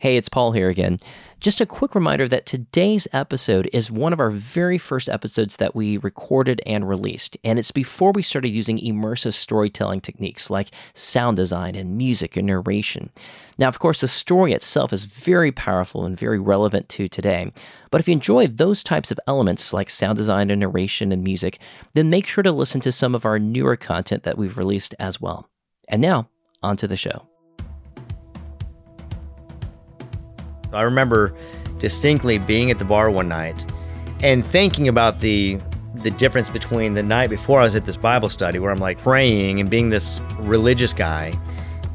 Hey, it's Paul here again. Just a quick reminder that today's episode is one of our very first episodes that we recorded and released, and it's before we started using immersive storytelling techniques like sound design and music and narration. Now, of course, the story itself is very powerful and very relevant to today, but if you enjoy those types of elements like sound design and narration and music, then make sure to listen to some of our newer content that we've released as well. And now, on to the show. I remember distinctly being at the bar one night and thinking about the the difference between the night before I was at this Bible study where I'm like praying and being this religious guy,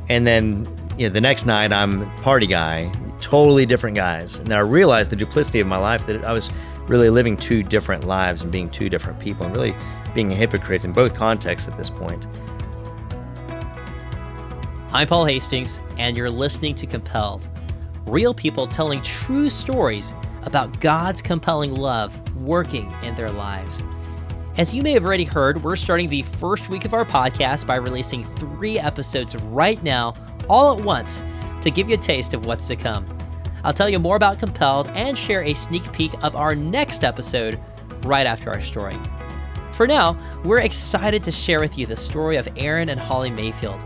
and then you know the next night I'm party guy, totally different guys. And I realized the duplicity of my life that I was really living two different lives and being two different people and really being a hypocrite in both contexts at this point. I'm Paul Hastings, and you're listening to Compelled real people telling true stories about God's compelling love working in their lives. As you may have already heard, we're starting the first week of our podcast by releasing three episodes right now, all at once, to give you a taste of what's to come. I'll tell you more about Compelled and share a sneak peek of our next episode right after our story. For now, we're excited to share with you the story of Aaron and Holly Mayfield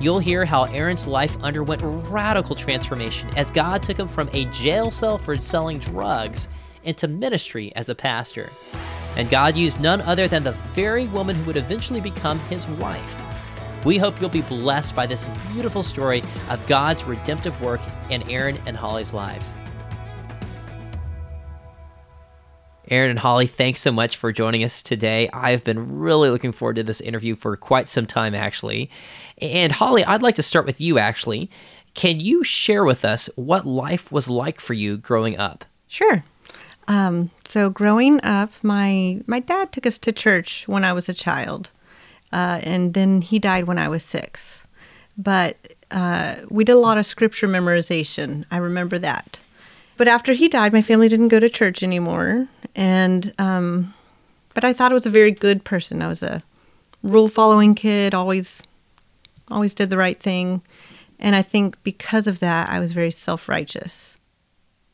You'll hear how Aaron's life underwent radical transformation as God took him from a jail cell for selling drugs into ministry as a pastor. And God used none other than the very woman who would eventually become his wife. We hope you'll be blessed by this beautiful story of God's redemptive work in Aaron and Holly's lives. Aaron and Holly, thanks so much for joining us today. I've been really looking forward to this interview for quite some time, actually. And Holly, I'd like to start with you, actually. Can you share with us what life was like for you growing up? Sure. Um, so growing up, my my dad took us to church when I was a child, uh, and then he died when I was six. But uh, we did a lot of scripture memorization. I remember that. But after he died, my family didn't go to church anymore, and um, but I thought I was a very good person. I was a rule following kid, always always did the right thing. And I think because of that, I was very self righteous.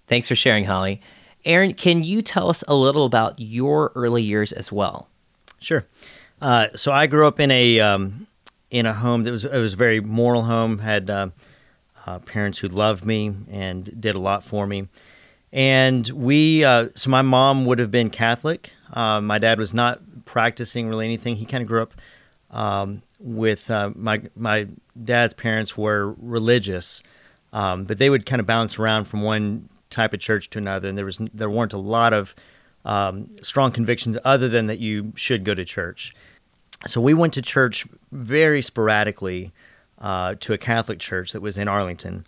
Thanks for sharing, Holly. Aaron, can you tell us a little about your early years as well? Sure. Uh, so I grew up in a um, in a home that was it was a very moral home. Had uh, uh, parents who loved me and did a lot for me. And we, uh, so my mom would have been Catholic. Uh, my dad was not practicing really anything. He kind of grew up um, with uh, my my dad's parents were religious, um, but they would kind of bounce around from one type of church to another, and there was there weren't a lot of um, strong convictions other than that you should go to church. So we went to church very sporadically uh, to a Catholic church that was in Arlington,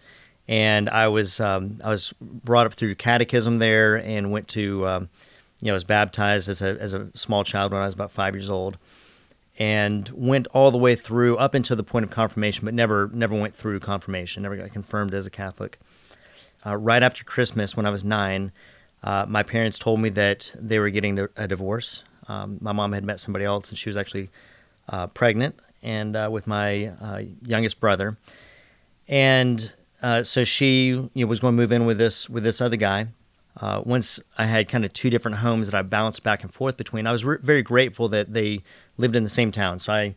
and I was um, I was brought up through catechism there and went to um, you know was baptized as a as a small child when I was about five years old and went all the way through up until the point of confirmation, but never never went through confirmation. Never got confirmed as a Catholic. Uh, right after Christmas, when I was nine, uh, my parents told me that they were getting a divorce. Um, my mom had met somebody else, and she was actually uh, pregnant, and uh, with my uh, youngest brother, and uh, so she you know, was going to move in with this with this other guy. Once I had kind of two different homes that I bounced back and forth between, I was re- very grateful that they lived in the same town. So I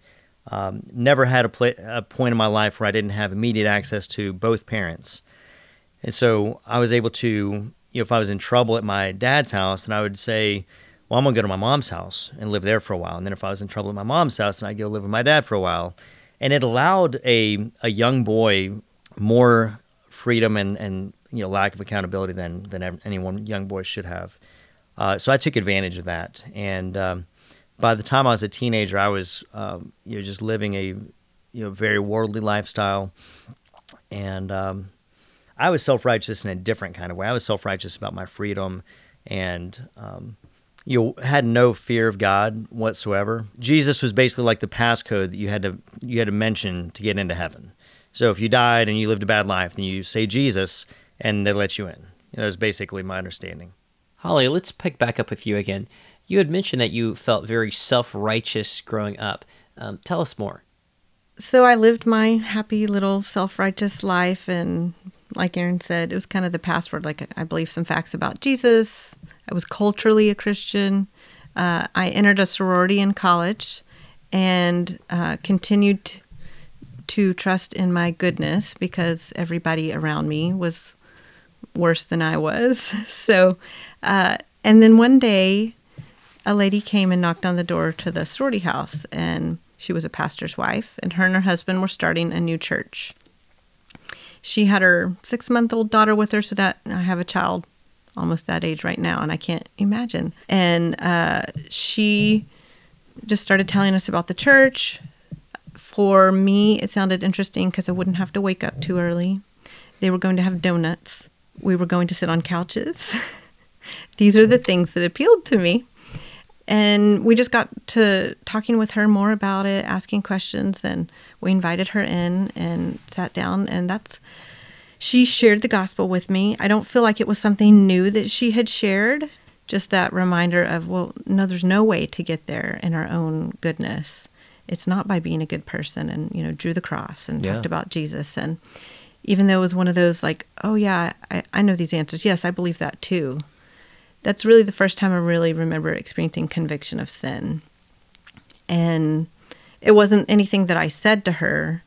um, never had a, pl- a point in my life where I didn't have immediate access to both parents. And so I was able to, you know, if I was in trouble at my dad's house, then I would say, well, I'm going to go to my mom's house and live there for a while. And then if I was in trouble at my mom's house, then I'd go live with my dad for a while. And it allowed a, a young boy more freedom and, and you know lack of accountability than than any one young boy should have. Uh, so I took advantage of that, and um, by the time I was a teenager, I was um, you know just living a you know very worldly lifestyle, and um, I was self righteous in a different kind of way. I was self righteous about my freedom, and um, you know, had no fear of God whatsoever. Jesus was basically like the passcode that you had to you had to mention to get into heaven. So if you died and you lived a bad life, then you say Jesus, and they let you in. You that was basically my understanding. Holly, let's pick back up with you again. You had mentioned that you felt very self righteous growing up. Um, tell us more. So I lived my happy little self righteous life and like Aaron said, it was kind of the password. Like I believe some facts about Jesus. I was culturally a Christian. Uh, I entered a sorority in college and uh, continued to trust in my goodness because everybody around me was worse than I was. So, uh, and then one day, a lady came and knocked on the door to the sorority house, and she was a pastor's wife, and her and her husband were starting a new church. She had her six month old daughter with her, so that I have a child almost that age right now, and I can't imagine. And uh, she just started telling us about the church. For me, it sounded interesting because I wouldn't have to wake up too early. They were going to have donuts. We were going to sit on couches. These are the things that appealed to me. And we just got to talking with her more about it, asking questions, and we invited her in and sat down. And that's, she shared the gospel with me. I don't feel like it was something new that she had shared, just that reminder of, well, no, there's no way to get there in our own goodness. It's not by being a good person and, you know, drew the cross and Yeah. talked about Jesus. And even though it was one of those like, oh, yeah, I, I know these answers. Yes, I believe that too. That's really the first time I really remember experiencing conviction of sin. And it wasn't anything that I said to her.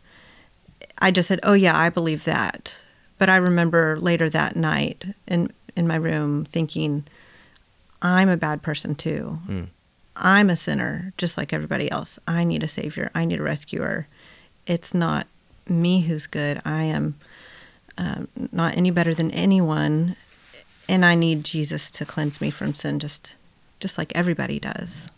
I just said, "Oh yeah, I believe that." But I remember later that night in in my room thinking, "I'm a bad person too. Hmm. I'm a sinner just like everybody else. I need a savior. I need a rescuer. It's not me who's good. I am um, not any better than anyone, and I need Jesus to cleanse me from sin, just just like everybody does."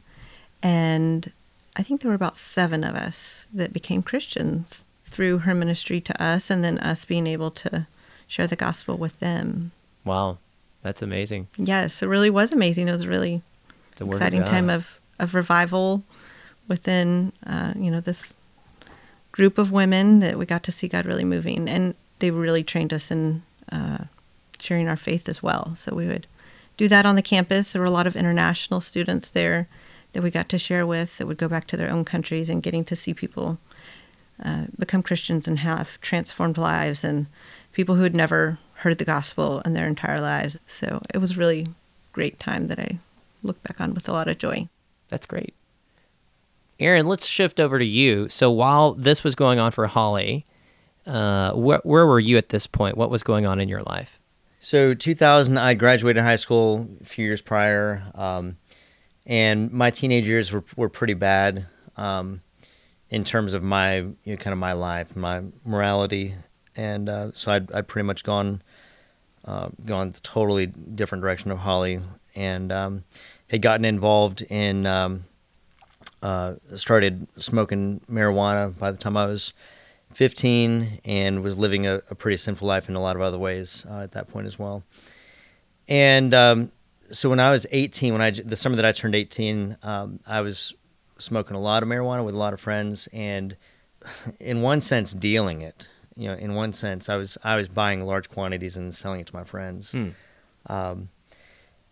And I think there were about seven of us that became Christians through her ministry to us, and then us being able to share the gospel with them. Wow, that's amazing. Yes, it really was amazing. It was a really exciting of time of, of revival within, uh, you know, this group of women that we got to see God really moving. And they really trained us in uh, sharing our faith as well. So we would do that on the campus. There were a lot of international students there that we got to share with that would go back to their own countries and getting to see people uh, become Christians and have transformed lives and people who had never heard the gospel in their entire lives. So it was really great time that I look back on with a lot of joy. That's great. Aaron, let's shift over to you. So while this was going on for Holly, uh, wh- where were you at this point? What was going on in your life? So 2000, I graduated high school a few years prior, um, and my teenage years were were pretty bad um, in terms of my you know, kind of my life, my morality, and uh, so I'd I'd pretty much gone uh, gone the totally different direction of Holly, and um, had gotten involved in um, uh, started smoking marijuana by the time I was 15 and was living a, a pretty sinful life in a lot of other ways uh, at that point as well. And um, so when I was 18, when I the summer that I turned 18, um, I was smoking a lot of marijuana with a lot of friends, and in one sense, dealing it. You know, in one sense, I was I was buying large quantities and selling it to my friends. Um,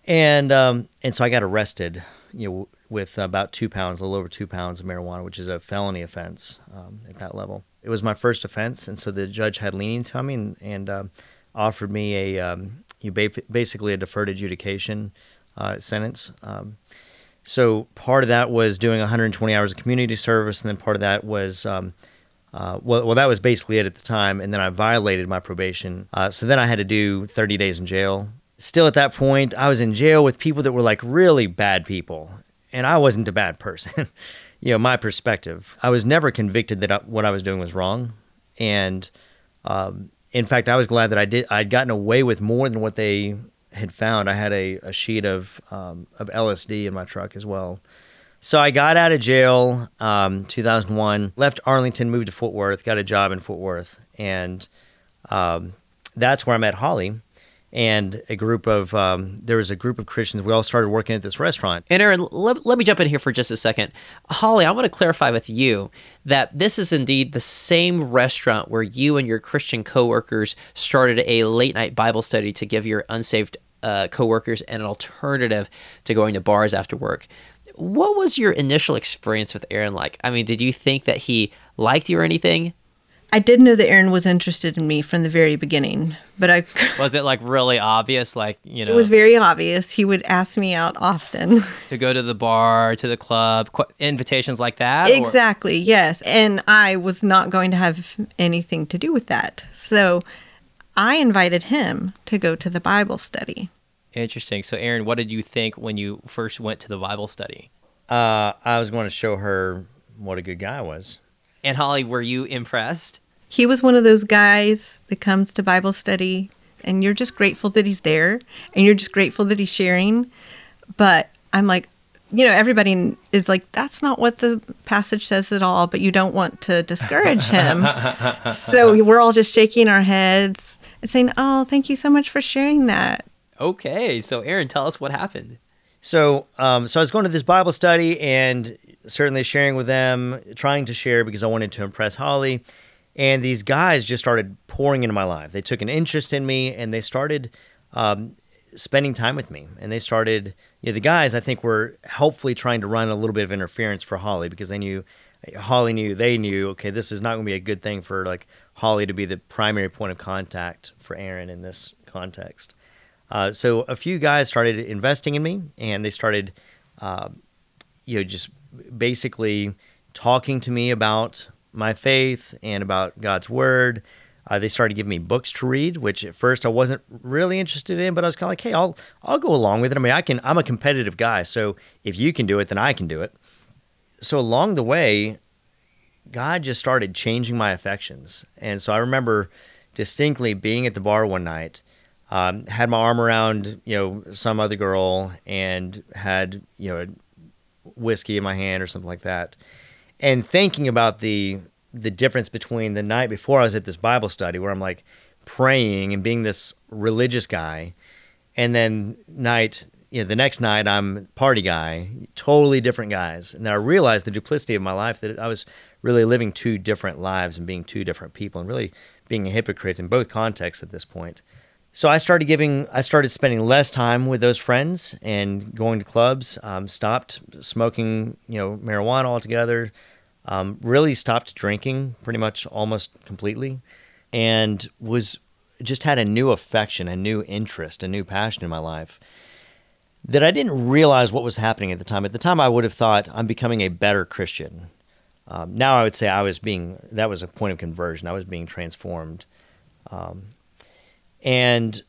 and um, and so I got arrested, you know, with about two pounds, a little over two pounds of marijuana, which is a felony offense um, at that level. It was my first offense, and so the judge had leniency on me and, and um, offered me a um, you basically a deferred adjudication uh, sentence. Um, so part of that was doing 120 hours of community service, and then part of that was uh, well, well, that was basically it at the time, and then I violated my probation. Uh, so then I had to do 30 days in jail. Still, at that point, I was in jail with people that were like really bad people, and I wasn't a bad person. you know, my perspective. I was never convicted that I, what I was doing was wrong, and um, in fact, I was glad that I did. I'd gotten away with more than what they had found. I had a, a sheet of um, of LSD in my truck as well. So I got out of jail, um, 2001, left Arlington, moved to Fort Worth, got a job in Fort Worth, and um, that's where I met Holly. And a group of um, there was a group of Christians. We all started working at this restaurant. And Aaron, let, let me jump in here for just a second. Holly, I want to clarify with you that this is indeed the same restaurant where you and your Christian coworkers started a late night Bible study to give your unsaved uh, coworkers an alternative to going to bars after work. What was your initial experience with Aaron like? I mean, did you think that he liked you or anything? I did know that Aaron was interested in me from the very beginning, but I Was it like really obvious? Like, you know, it was very obvious. He would ask me out often. to go to the bar, to the club, qu- invitations like that? or- Exactly, yes. And I was not going to have anything to do with that. So I invited him to go to the Bible study. Interesting. So, Aaron, what did you think when you first went to the Bible study? Uh, I was going to show her what a good guy I was. And Holly, were you impressed? He was one of those guys that comes to Bible study and you're just grateful that he's there and you're just grateful that he's sharing. But I'm like, you know, everybody is like, that's not what the passage says at all, but you don't want to discourage him. so we're all just shaking our heads and saying, oh, thank you so much for sharing that. Okay. So, Aaron, tell us what happened. So, um, so I was going to this Bible study and certainly sharing with them, trying to share because I wanted to impress Holly. And these guys just started pouring into my life. They took an interest in me and they started um, spending time with me. And they started, you know, the guys I think were helpfully trying to run a little bit of interference for Holly because they knew, Holly knew, they knew, okay, this is not going to be a good thing for like Holly to be the primary point of contact for Aaron in this context. Uh, so a few guys started investing in me, and they started, uh, you know, just basically talking to me about my faith and about God's word. Uh, they started giving me books to read, which at first I wasn't really interested in, but I was kind of like, hey, I'll I'll go along with it. I mean, I can. I'm a competitive guy, so if you can do it, then I can do it. So along the way, God just started changing my affections, and so I remember distinctly being at the bar one night um, had my arm around you know some other girl and had you know whiskey in my hand or something like that and thinking about the the difference between the night before I was at this Bible study where I'm like praying and being this religious guy and then night you know the next night I'm party guy totally different guys and then I realized the duplicity of my life that I was really living two different lives and being two different people and really being a hypocrite in both contexts at this point so I started giving, I started spending less time with those friends and going to clubs. Um, stopped smoking, you know, marijuana altogether. Um, really stopped drinking, pretty much almost completely, and was just had a new affection, a new interest, a new passion in my life that I didn't realize what was happening at the time. At the time, I would have thought I'm becoming a better Christian. Um, now I would say I was being that was a point of conversion. I was being transformed. Um, and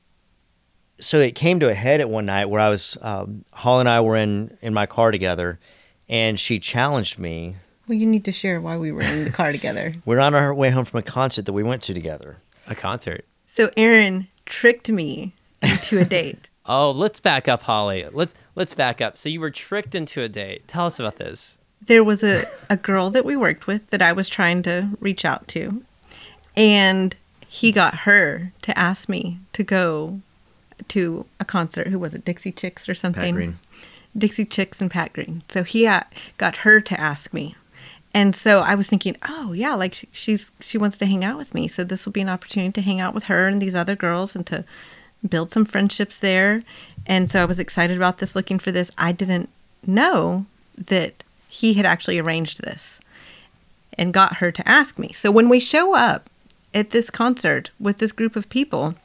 so it came to a head at one night where I was, um, Holly and I were in, in my car together, and she challenged me. Well, you need to share why we were in the car together. We're on our way home from a concert that we went to together. A concert. So Aaron tricked me into a date. Oh, let's back up, Holly. Let's let's back up. So you were tricked into a date. Tell us about this. there was a, a girl that we worked with that I was trying to reach out to. And he got her to ask me to go to a concert. Who was it? Dixie Chicks or something? Pat Green. Dixie Chicks and Pat Green. So he uh, got her to ask me. And so I was thinking, oh yeah, like she, she's she wants to hang out with me. So this will be an opportunity to hang out with her and these other girls and to build some friendships there. And so I was excited about this, looking for this. I didn't know that he had actually arranged this and got her to ask me. So when we show up at this concert with this group of people,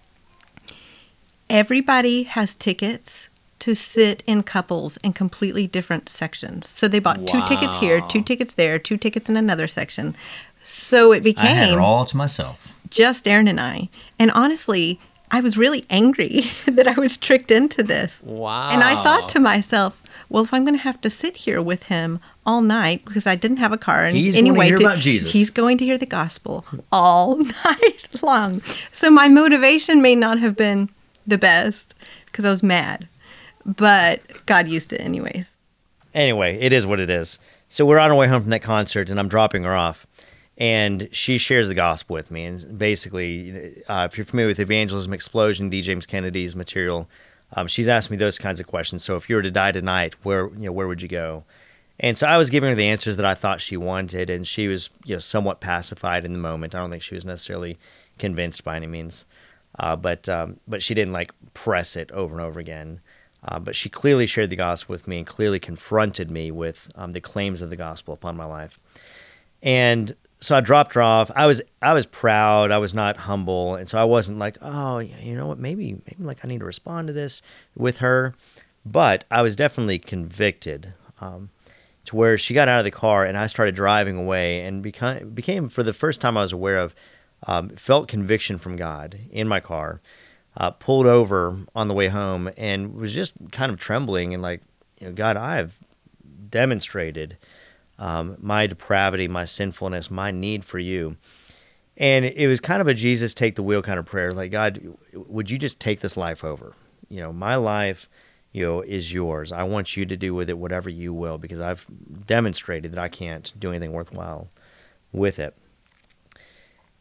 everybody has tickets to sit in couples in completely different sections. So they bought two tickets here, two tickets there, two tickets in another section. So it became I had her all to myself. just Aaron and I. And honestly, I was really angry that I was tricked into this. Wow. And I thought to myself, well, if I'm going to have to sit here with him all night because I didn't have a car, and He's going to anyway, hear about Jesus. he's going to hear the gospel all night long. So my motivation may not have been the best because I was mad, but God used it anyways. Anyway, it is what it is. So we're on our way home from that concert, and I'm dropping her off. And she shares the gospel with me. And basically, uh, if you're familiar with Evangelism Explosion, D. James Kennedy's material, um, she's asked me those kinds of questions. So if you were to die tonight, where you know where would you go? And so I was giving her the answers that I thought she wanted, and she was you know somewhat pacified in the moment. I don't think she was necessarily convinced by any means, uh, but um, but she didn't like press it over and over again. Uh, but she clearly shared the gospel with me and clearly confronted me with um, the claims of the gospel upon my life. And so I dropped her off. I was I was proud. I was not humble, and so I wasn't like, oh, you know what? Maybe maybe like I need to respond to this with her. But I was definitely convicted um, to where she got out of the car and I started driving away and became became for the first time I was aware of um, felt conviction from God in my car. Uh, pulled over on the way home and was just kind of trembling and like, you know, God, I have demonstrated um, my depravity, my sinfulness, my need for you. And it was kind of a Jesus take the wheel kind of prayer. Like, God, would you just take this life over? You know, my life, you know, is yours. I want you to do with it whatever you will because I've demonstrated that I can't do anything worthwhile with it.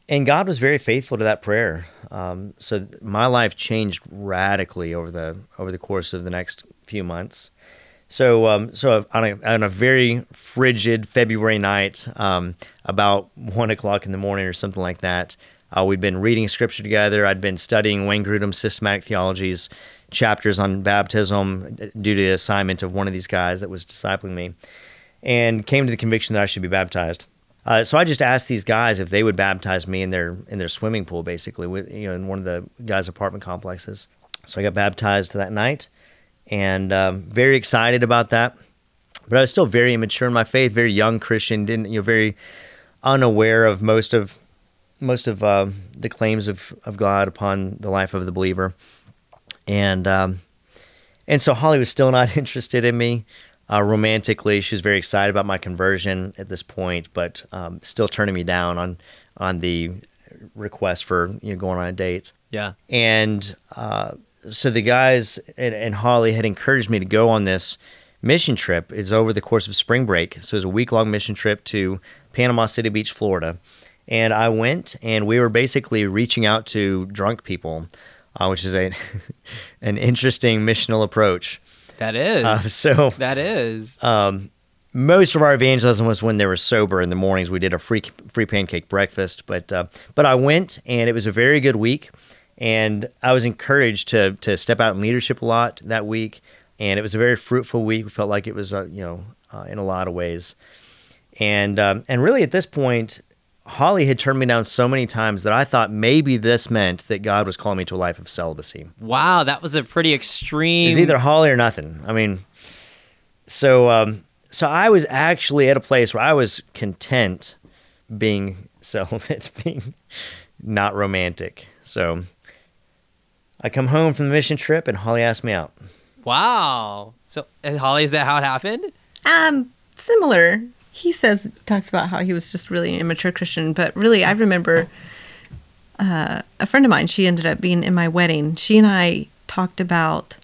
And God was very faithful to that prayer. Um, so my life changed radically over the over the course of the next few months. So, um, so on a, on a very frigid February night, um, about one o'clock in the morning or something like that, uh, we'd been reading scripture together. I'd been studying Wayne Grudem's systematic theologies chapters on baptism due to the assignment of one of these guys that was discipling me, and came to the conviction that I should be baptized. Uh, so I just asked these guys if they would baptize me in their in their swimming pool, basically, with you know, in one of the guys' apartment complexes. So I got baptized that night and um, very excited about that. But I was still very immature in my faith, very young Christian, didn't you know, very unaware of most of most of uh, the claims of, of God upon the life of the believer, and um, and so Holly was still not interested in me uh, romantically. She was very excited about my conversion at this point, but um, still turning me down on on the request for you know going on a date. Yeah, and uh, so the guys and, and, Holly had encouraged me to go on this mission trip. It's over the course of spring break, so it was a week long mission trip to Panama City Beach, Florida. And I went, and we were basically reaching out to drunk people, uh, which is a an interesting missional approach. That is. Uh, so that is. Um, most of our evangelism was when they were sober in the mornings. We did a free free pancake breakfast, but uh, but I went, and it was a very good week and I was encouraged to to step out in leadership a lot that week, and it was a very fruitful week. We felt like it was, uh, you know, uh, in a lot of ways, and um, and really at this point, Holly had turned me down so many times that I thought maybe this meant that God was calling me to a life of celibacy. Wow, that was a pretty extreme. It's either Holly or nothing. I mean, so um, so I was actually at a place where I was content being celibate, being not romantic. So I come home from the mission trip and Holly asked me out. Wow. So, Holly, is that how it happened? Um, similar. He says talks about how he was just really an immature Christian, but really, I remember uh, a friend of mine. She ended up being in my wedding. She and I talked about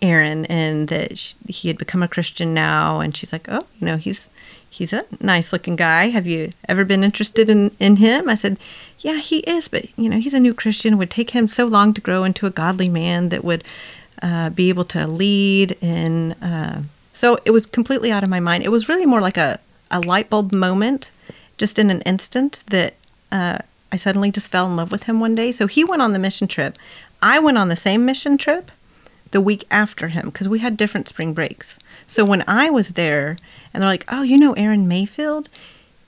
Aaron and that she, he had become a Christian now, and she's like, "Oh, you know, he's he's a nice looking guy. Have you ever been interested in in him?" I said, yeah, he is, but you know, he's a new Christian. It would take him so long to grow into a godly man that would uh, be able to lead. And uh, so it was completely out of my mind. It was really more like a, a light bulb moment, just in an instant that uh, I suddenly just fell in love with him one day. So he went on the mission trip. I went on the same mission trip the week after him because we had different spring breaks. So when I was there, and they're like, "Oh, you know Aaron Mayfield?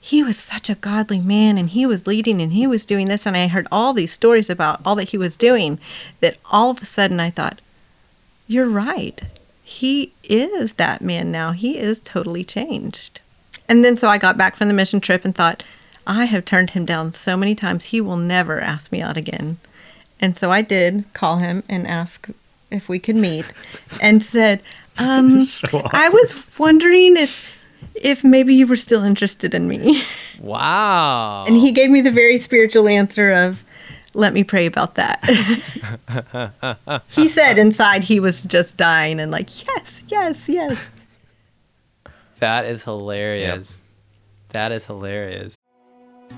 he was such a godly man and he was leading and he was doing this and I heard all these stories about all that he was doing that all of a sudden I thought you're right he is that man now. He is totally changed. And then so I got back from the mission trip and thought I have turned him down so many times. He will never ask me out again. And so I did call him and ask if we could meet and said um, so I was wondering if if maybe you were still interested in me. Wow. and he gave me the very spiritual answer of, let me pray about that. he said inside he was just dying and like, yes, yes, yes. That is hilarious. Yep. That is hilarious.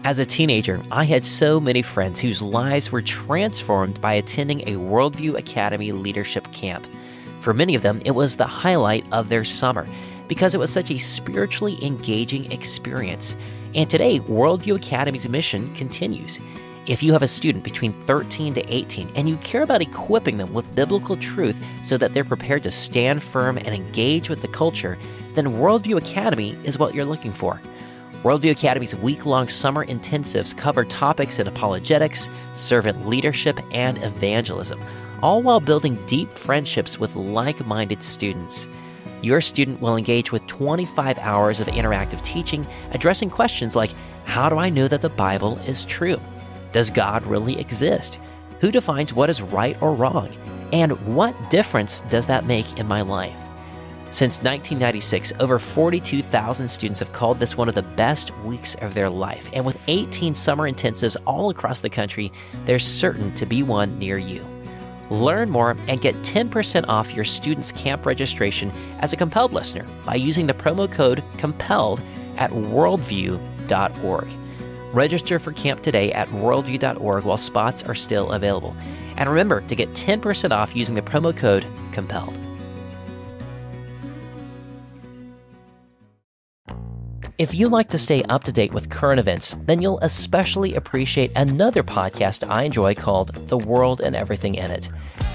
As a teenager, I had so many friends whose lives were transformed by attending a Worldview Academy leadership camp. For many of them, it was the highlight of their summer because it was such a spiritually engaging experience. And today, Worldview Academy's mission continues. If you have a student between 13 to 18 and you care about equipping them with biblical truth so that they're prepared to stand firm and engage with the culture, then Worldview Academy is what you're looking for. Worldview Academy's week long summer intensives cover topics in apologetics, servant leadership, and evangelism, all while building deep friendships with like minded students. Your student will engage with 25 hours of interactive teaching addressing questions like How do I know that the Bible is true? Does God really exist? Who defines what is right or wrong? And what difference does that make in my life? Since 1996, over 42,000 students have called this one of the best weeks of their life. And with 18 summer intensives all across the country, there's certain to be one near you. Learn more and get 10% off your student's camp registration as a compelled listener by using the promo code COMPELLED at worldview.org. Register for camp today at worldview.org while spots are still available. And remember to get 10% off using the promo code COMPELLED. If you like to stay up to date with current events, then you'll especially appreciate another podcast I enjoy called The World and Everything in It.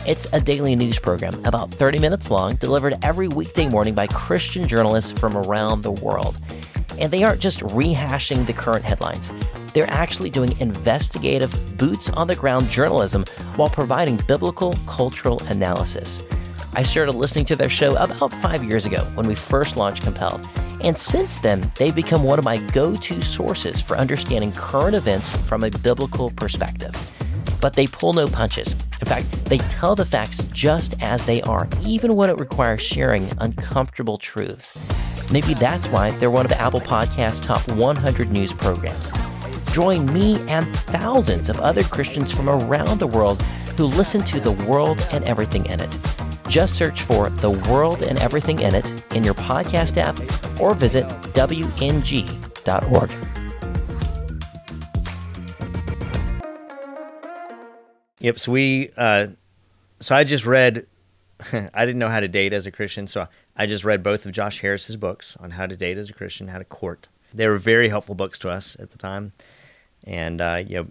It's a daily news program about 30 minutes long, delivered every weekday morning by Christian journalists from around the world. And they aren't just rehashing the current headlines, they're actually doing investigative, boots on the ground journalism while providing biblical cultural analysis. I started listening to their show about five years ago when we first launched Compelled. And since then, they've become one of my go to sources for understanding current events from a biblical perspective. But they pull no punches. In fact, they tell the facts just as they are, even when it requires sharing uncomfortable truths. Maybe that's why they're one of Apple Podcast's top 100 news programs. Join me and thousands of other Christians from around the world who listen to The World and Everything in It. Just search for The World and Everything in It in your podcast app or visit WNG.org. Yep. So we, uh, so I just read. I didn't know how to date as a Christian, so I just read both of Josh Harris's books on how to date as a Christian, how to court. They were very helpful books to us at the time, and uh, you know,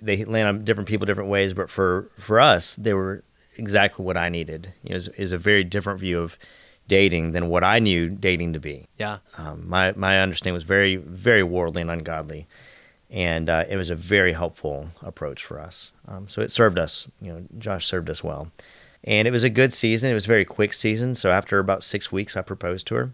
they land on different people different ways. But for for us, they were exactly what I needed. You know, is, a very different view of dating than what I knew dating to be. Yeah. Um, my my understanding was very very worldly and ungodly, and uh, it was a very helpful approach for us. Um, so it served us. You know, Josh served us well, and it was a good season. It was a very quick season. So after about six weeks, I proposed to her,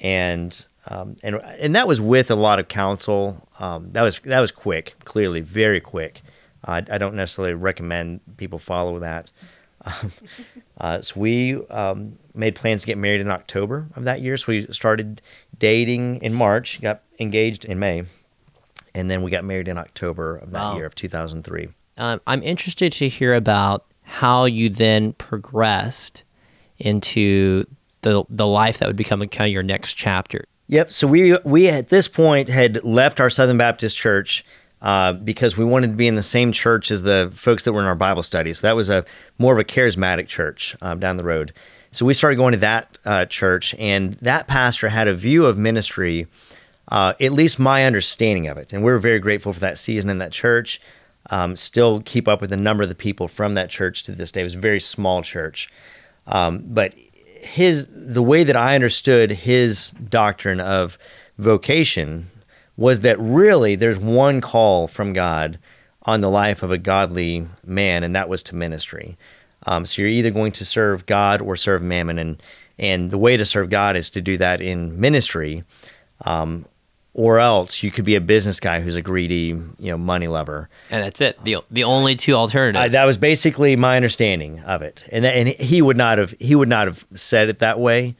and um, and and that was with a lot of counsel. Um, that was that was quick, clearly very quick. I, I don't necessarily recommend people follow that. uh, so we um, made plans to get married in October of that year. So we started dating in March, got engaged in May, and then we got married in October of that Wow. year of 2003. Um, I'm interested to hear about how you then progressed into the the life that would become kind of your next chapter. Yep. So we we at this point had left our Southern Baptist church uh, because we wanted to be in the same church as the folks that were in our Bible study. So that was a more of a charismatic church um, down the road. So we started going to that uh, church, and that pastor had a view of ministry, uh, at least my understanding of it. And we were very grateful for that season in that church. Um, still keep up with the number of the people from that church to this day. It was a very small church, um, but his the way that I understood his doctrine of vocation was that really there's one call from God on the life of a godly man, and that was to ministry. Um, so you're either going to serve God or serve mammon, and and the way to serve God is to do that in ministry, um, or else you could be a business guy who's a greedy, you know, money lover. And that's it. The the only two alternatives. I, that was basically my understanding of it, and that, and he would not have he would not have said it that way,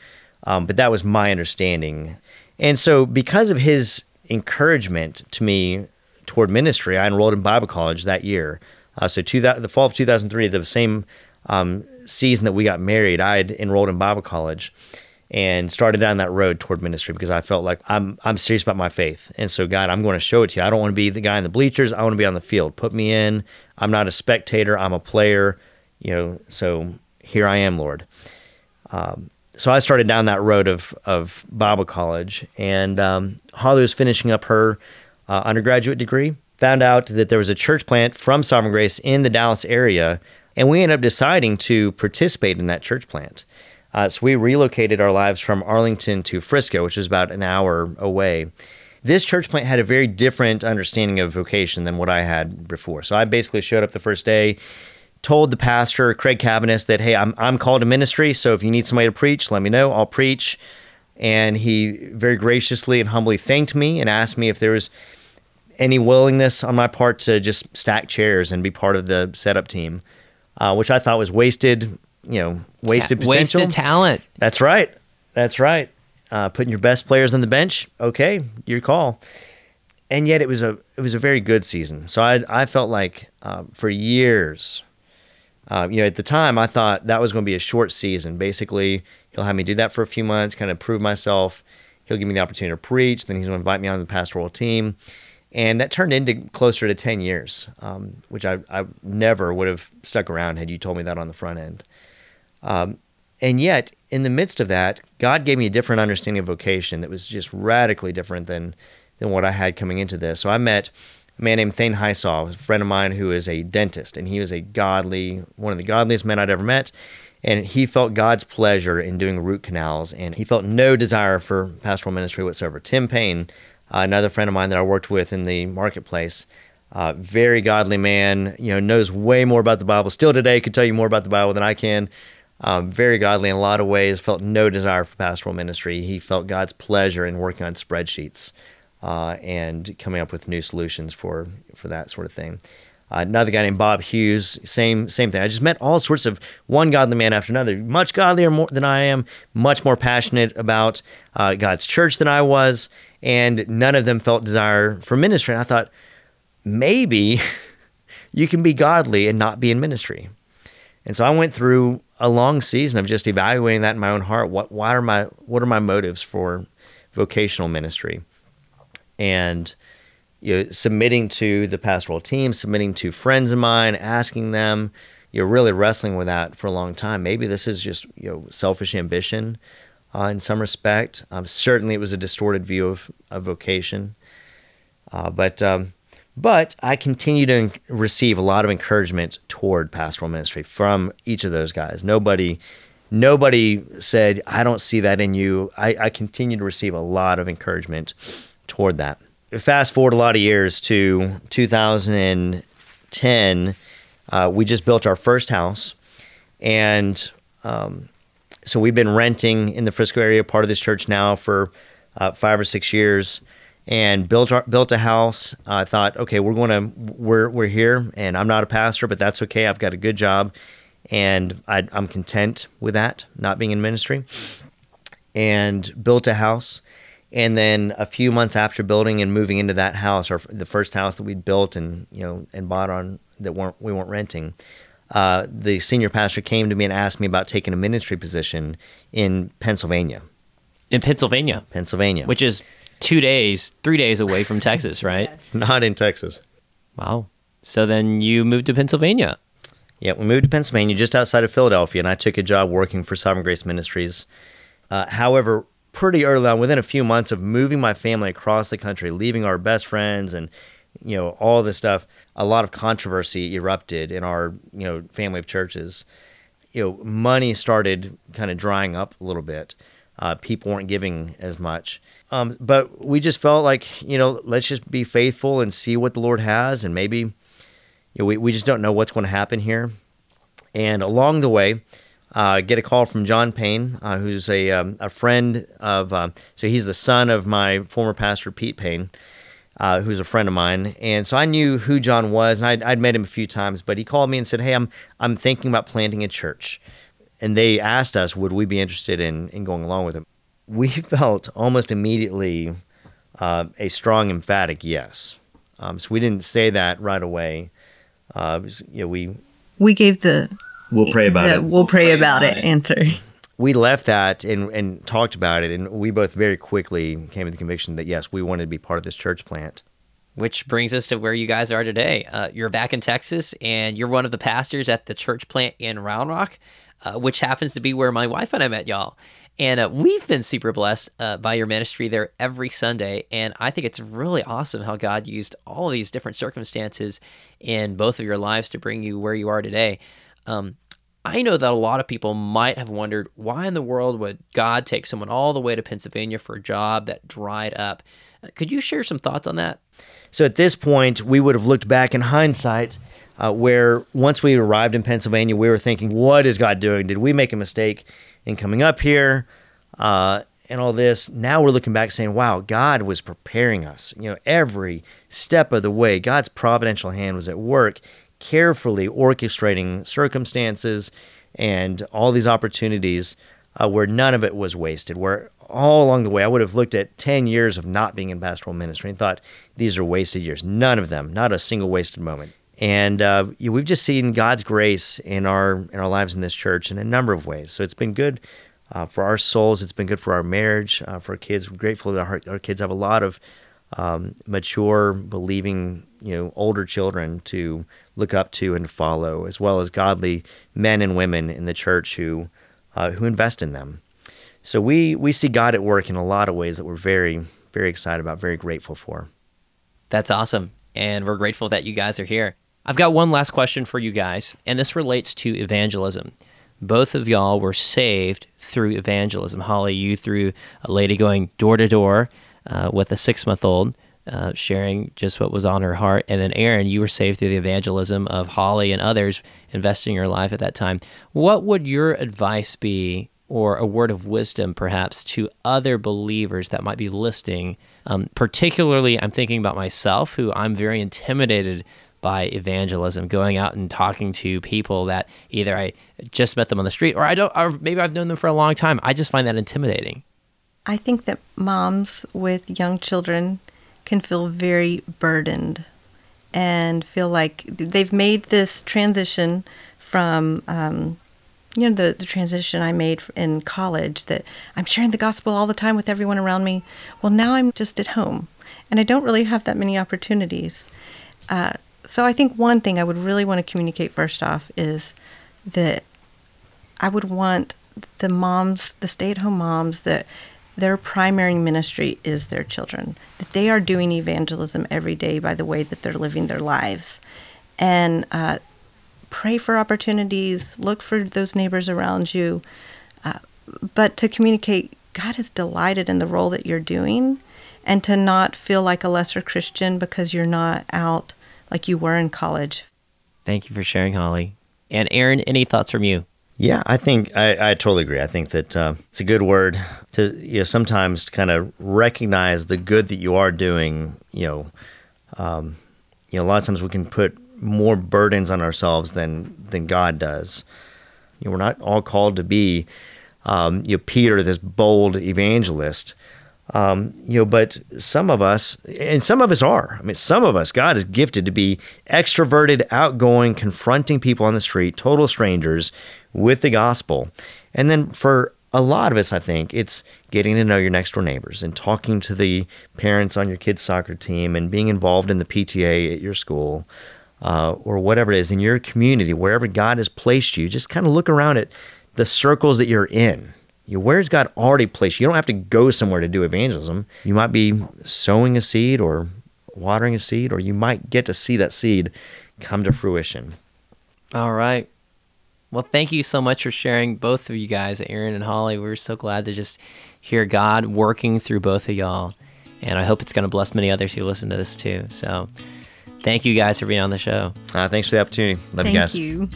um, but that was my understanding. And so, because of his encouragement to me toward ministry, I enrolled in Bible college that year. Uh, so, two, the fall of 2003, the same um, season that we got married, I had enrolled in Bible college and started down that road toward ministry because I felt like I'm I'm serious about my faith. And so God, I'm going to show it to you. I don't want to be the guy in the bleachers. I want to be on the field. Put me in. I'm not a spectator. I'm a player. You know, so here I am, Lord. Um, so I started down that road of of Bible college, and um, Holly was finishing up her uh, undergraduate degree. Found out that there was a church plant from Sovereign Grace in the Dallas area, and we ended up deciding to participate in that church plant. Uh, so we relocated our lives from Arlington to Frisco, which is about an hour away. this church plant had a very different understanding of vocation than what I had before. So I basically showed up the first day, told the pastor, Craig Cabaniss, that, hey, I'm, I'm called to ministry. So if you need somebody to preach, let me know. I'll preach. And he very graciously and humbly thanked me and asked me if there was any willingness on my part to just stack chairs and be part of the setup team, uh, which I thought was wasted, you know, wasted potential. Wasted talent. That's right. That's right. Uh, putting your best players on the bench. Okay, your call. And yet it was a it was a very good season. So I I felt like uh, for years, uh, you know, at the time I thought that was going to be a short season. Basically, he'll have me do that for a few months, kind of prove myself. He'll give me the opportunity to preach. Then he's going to invite me on the pastoral team and that turned into closer to 10 years um, which I, I never would have stuck around had you told me that on the front end. Um, and yet in the midst of that god gave me a different understanding of vocation that was just radically different than than what i had coming into this. So i met a man named thane Heisaw, a friend of mine who is a dentist and he was a godly one of the godliest men i'd ever met. And he felt god's pleasure in doing root canals and he felt no desire for pastoral ministry whatsoever. Tim payne uh, another friend of mine that I worked with in the marketplace. Uh, very godly man, you know, knows way more about the Bible. Still today, could tell you more about the Bible than I can. Um, very godly in a lot of ways. Felt no desire for pastoral ministry. He felt God's pleasure in working on spreadsheets uh, and coming up with new solutions for for that sort of thing. Uh, another guy named Bob Hughes, same same thing. I just met all sorts of one godly man after another, much godlier more, than I am, much more passionate about uh, God's church than I was, and none of them felt desire for ministry. And I thought, maybe you can be godly and not be in ministry. And so I went through a long season of just evaluating that in my own heart. What, why are my, what are my motives for vocational ministry? And you know, submitting to the pastoral team, submitting to friends of mine, asking them, you're really wrestling with that for a long time. Maybe this is just you know selfish ambition uh, in some respect. Um, certainly, it was a distorted view of, of vocation. Uh, but um, but I continue to receive a lot of encouragement toward pastoral ministry from each of those guys. Nobody nobody said I don't see that in you. I, I continue to receive a lot of encouragement toward that. Fast forward a lot of years to 2010. Uh, we just built our first house, and um, so we've been renting in the Frisco area, part of this church now for uh, five or six years, and built our, built a house. I uh, thought, okay, we're going to we're we're here, and I'm not a pastor, but that's okay. I've got a good job, and I, I'm content with that, not being in ministry. And built a house, and then a few months after building and moving into that house, or the first house that we'd built and you know and bought on that weren't we weren't renting, uh, the senior pastor came to me and asked me about taking a ministry position in Pennsylvania. In Pennsylvania, Pennsylvania, which is two days, three days away from Texas, right? It's not in Texas. Wow. So then you moved to Pennsylvania. Yeah, we moved to Pennsylvania, just outside of Philadelphia, and I took a job working for Sovereign Grace Ministries. Uh, however, pretty early on, within a few months of moving my family across the country, leaving our best friends and you know all this stuff a lot of controversy erupted in our you know family of churches. You know money started kind of drying up a little bit. Uh, people weren't giving as much. Um, but we just felt like you know let's just be faithful and see what the lord has and maybe you know we, we just don't know what's going to happen here. And along the way uh, get a call from John Payne, uh, who's a um, a friend of. Uh, so he's the son of my former pastor Pete Payne, uh, who's a friend of mine, and so I knew who John was, and I'd, I'd met him a few times. But he called me and said, "Hey, I'm I'm thinking about planting a church," and they asked us, would we be interested in in going along with him? We felt almost immediately uh, a strong, emphatic yes. Um, so we didn't say that right away. Uh, you know, we we gave the we'll pray about the, it. We'll pray, about, about it, it answer we left that and, and talked about it, and we both very quickly came to the conviction that yes, we wanted to be part of this church plant. Which brings us to where you guys are today. Uh, you're back in Texas, and you're one of the pastors at the church plant in Round Rock, uh, which happens to be where my wife and I met y'all. And uh, we've been super blessed uh, by your ministry there every Sunday. And I think it's really awesome how God used all of these different circumstances in both of your lives to bring you where you are today. Um, I know that a lot of people might have wondered why in the world would God take someone all the way to Pennsylvania for a job that dried up? Could you share some thoughts on that? So at this point, we would have looked back in hindsight, uh, where once we arrived in Pennsylvania, we were thinking, what is God doing? Did we make a mistake in coming up here? Uh, and all this. Now we're looking back saying, wow, God was preparing us. You know, every step of the way, God's providential hand was at work, carefully orchestrating circumstances and all these opportunities uh, where none of it was wasted, where all along the way, I would have looked at 10 years of not being in pastoral ministry and thought, these are wasted years. None of them, not a single wasted moment. And uh, we've just seen God's grace in our in our lives in this church in a number of ways. So it's been good uh, for our souls. It's been good for our marriage, uh, for our kids. We're grateful that our, our kids have a lot of um, mature, believing, you know, older children to look up to and follow, as well as godly men and women in the church who uh, who invest in them. So we we see God at work in a lot of ways that we're very very excited about, very grateful for. That's awesome, and we're grateful that you guys are here. I've got one last question for you guys, and this relates to evangelism both of y'all were saved through evangelism. Holly, you through a lady going door to door uh, with a six month old, uh, sharing just what was on her heart. And then, Aaron, you were saved through the evangelism of Holly and others investing your life at that time. What would your advice be, or a word of wisdom perhaps, to other believers that might be listening? Um, particularly, I'm thinking about myself, who I'm very intimidated by evangelism, going out and talking to people that either I just met them on the street or I don't, or maybe I've known them for a long time. I just find that intimidating. I think that moms with young children can feel very burdened and feel like they've made this transition from, um, you know, the, the transition I made in college that I'm sharing the gospel all the time with everyone around me. Well, now I'm just at home and I don't really have that many opportunities. Uh, so I think one thing I would really want to communicate first off is that I would want the moms, the stay-at-home moms that their primary ministry is their children, that they are doing evangelism every day by the way that they're living their lives. And uh, pray for opportunities, look for those neighbors around you. Uh, but to communicate, God is delighted in the role that you're doing, and to not feel like a lesser Christian because you're not out like you were in college. Thank you for sharing, Holly. And Aaron, any thoughts from you? Yeah, I think I, I totally agree. I think that uh, it's a good word to you know sometimes to kind of recognize the good that you are doing. You know, um, you know, a lot of times we can put more burdens on ourselves than than God does. You know, we're not all called to be, um, you know, Peter, this bold evangelist. Um, you know, but some of us, and some of us are. I mean, some of us, God is gifted to be extroverted, outgoing, confronting people on the street, total strangers, with the gospel. And then for a lot of us, I think it's getting to know your next door neighbors and talking to the parents on your kid's soccer team and being involved in the PTA at your school uh, or whatever it is in your community, wherever God has placed you. Just kind of look around at the circles that you're in where's God already placed you? You don't have to go somewhere to do evangelism. You might be sowing a seed or watering a seed, or you might get to see that seed come to fruition. All right. Well, thank you so much for sharing, both of you guys, Aaron and Holly. We are so glad to just hear God working through both of y'all. And I hope it's going to bless many others who listen to this too. So thank you guys for being on the show. Uh, thanks for the opportunity. Love Thank you guys. Thank you.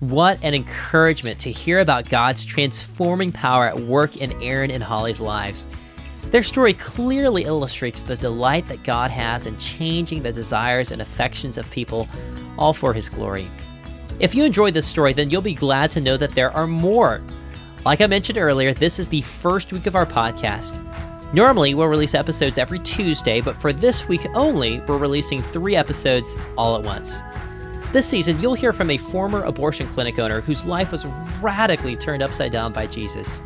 What an encouragement to hear about God's transforming power at work in Aaron and Holly's lives. Their story clearly illustrates the delight that God has in changing the desires and affections of people, all for His glory. If you enjoyed this story, then you'll be glad to know that there are more. Like I mentioned earlier, this is the first week of our podcast. Normally, we'll release episodes every Tuesday, but for this week only, we're releasing three episodes all at once. This season, you'll hear from a former abortion clinic owner whose life was radically turned upside down by Jesus.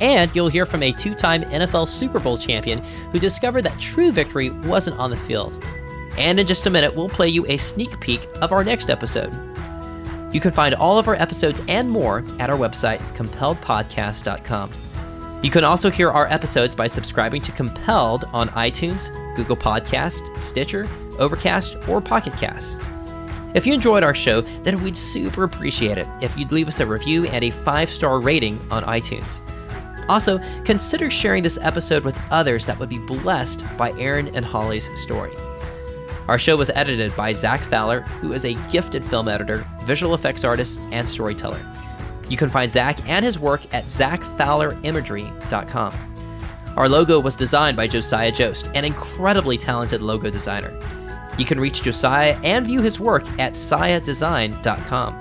And you'll hear from a two time NFL Super Bowl champion who discovered that true victory wasn't on the field. And in just a minute, we'll play you a sneak peek of our next episode. You can find all of our episodes and more at our website, compelledpodcast.com. You can also hear our episodes by subscribing to Compelled on iTunes, Google Podcast, Stitcher, Overcast, or Pocket Cast. If you enjoyed our show, then we'd super appreciate it if you'd leave us a review and a five star rating on iTunes. Also, consider sharing this episode with others that would be blessed by Aaron and Holly's story. Our show was edited by Zach Fowler, who is a gifted film editor, visual effects artist, and storyteller. You can find Zach and his work at zachfowlerimagery.com. Our logo was designed by Josiah Jost, an incredibly talented logo designer. You can reach Josiah and view his work at siadesign.com.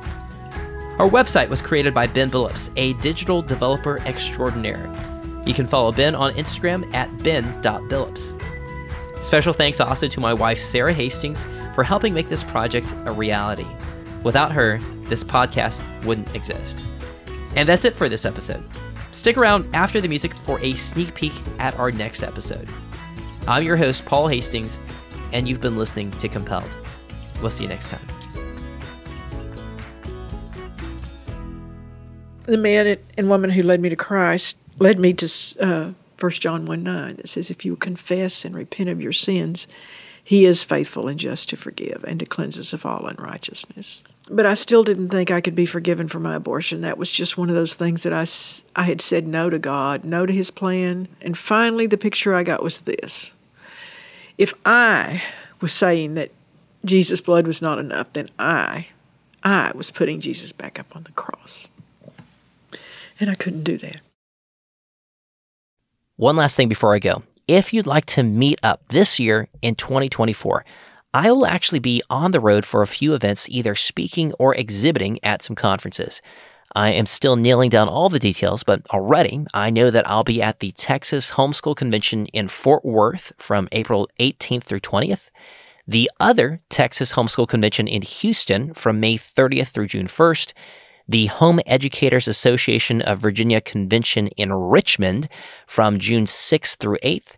Our website was created by Ben Billups, a digital developer extraordinaire. You can follow Ben on Instagram at ben.billups. Special thanks also to my wife, Sarah Hastings, for helping make this project a reality. Without her, this podcast wouldn't exist. And that's it for this episode. Stick around after the music for a sneak peek at our next episode. I'm your host, Paul Hastings, and you've been listening to Compelled. We'll see you next time. The man and woman who led me to Christ led me to uh, 1 John 1 9 that says, If you confess and repent of your sins, he is faithful and just to forgive and to cleanse us of all unrighteousness but I still didn't think I could be forgiven for my abortion. That was just one of those things that I, I had said no to God, no to His plan. And finally, the picture I got was this if I was saying that Jesus' blood was not enough, then I, I was putting Jesus back up on the cross. And I couldn't do that. One last thing before I go. If you'd like to meet up this year in 2024, I will actually be on the road for a few events, either speaking or exhibiting at some conferences. I am still nailing down all the details, but already I know that I'll be at the Texas Homeschool Convention in Fort Worth from April 18th through 20th, the other Texas Homeschool Convention in Houston from May 30th through June 1st, the Home Educators Association of Virginia Convention in Richmond from June 6th through 8th,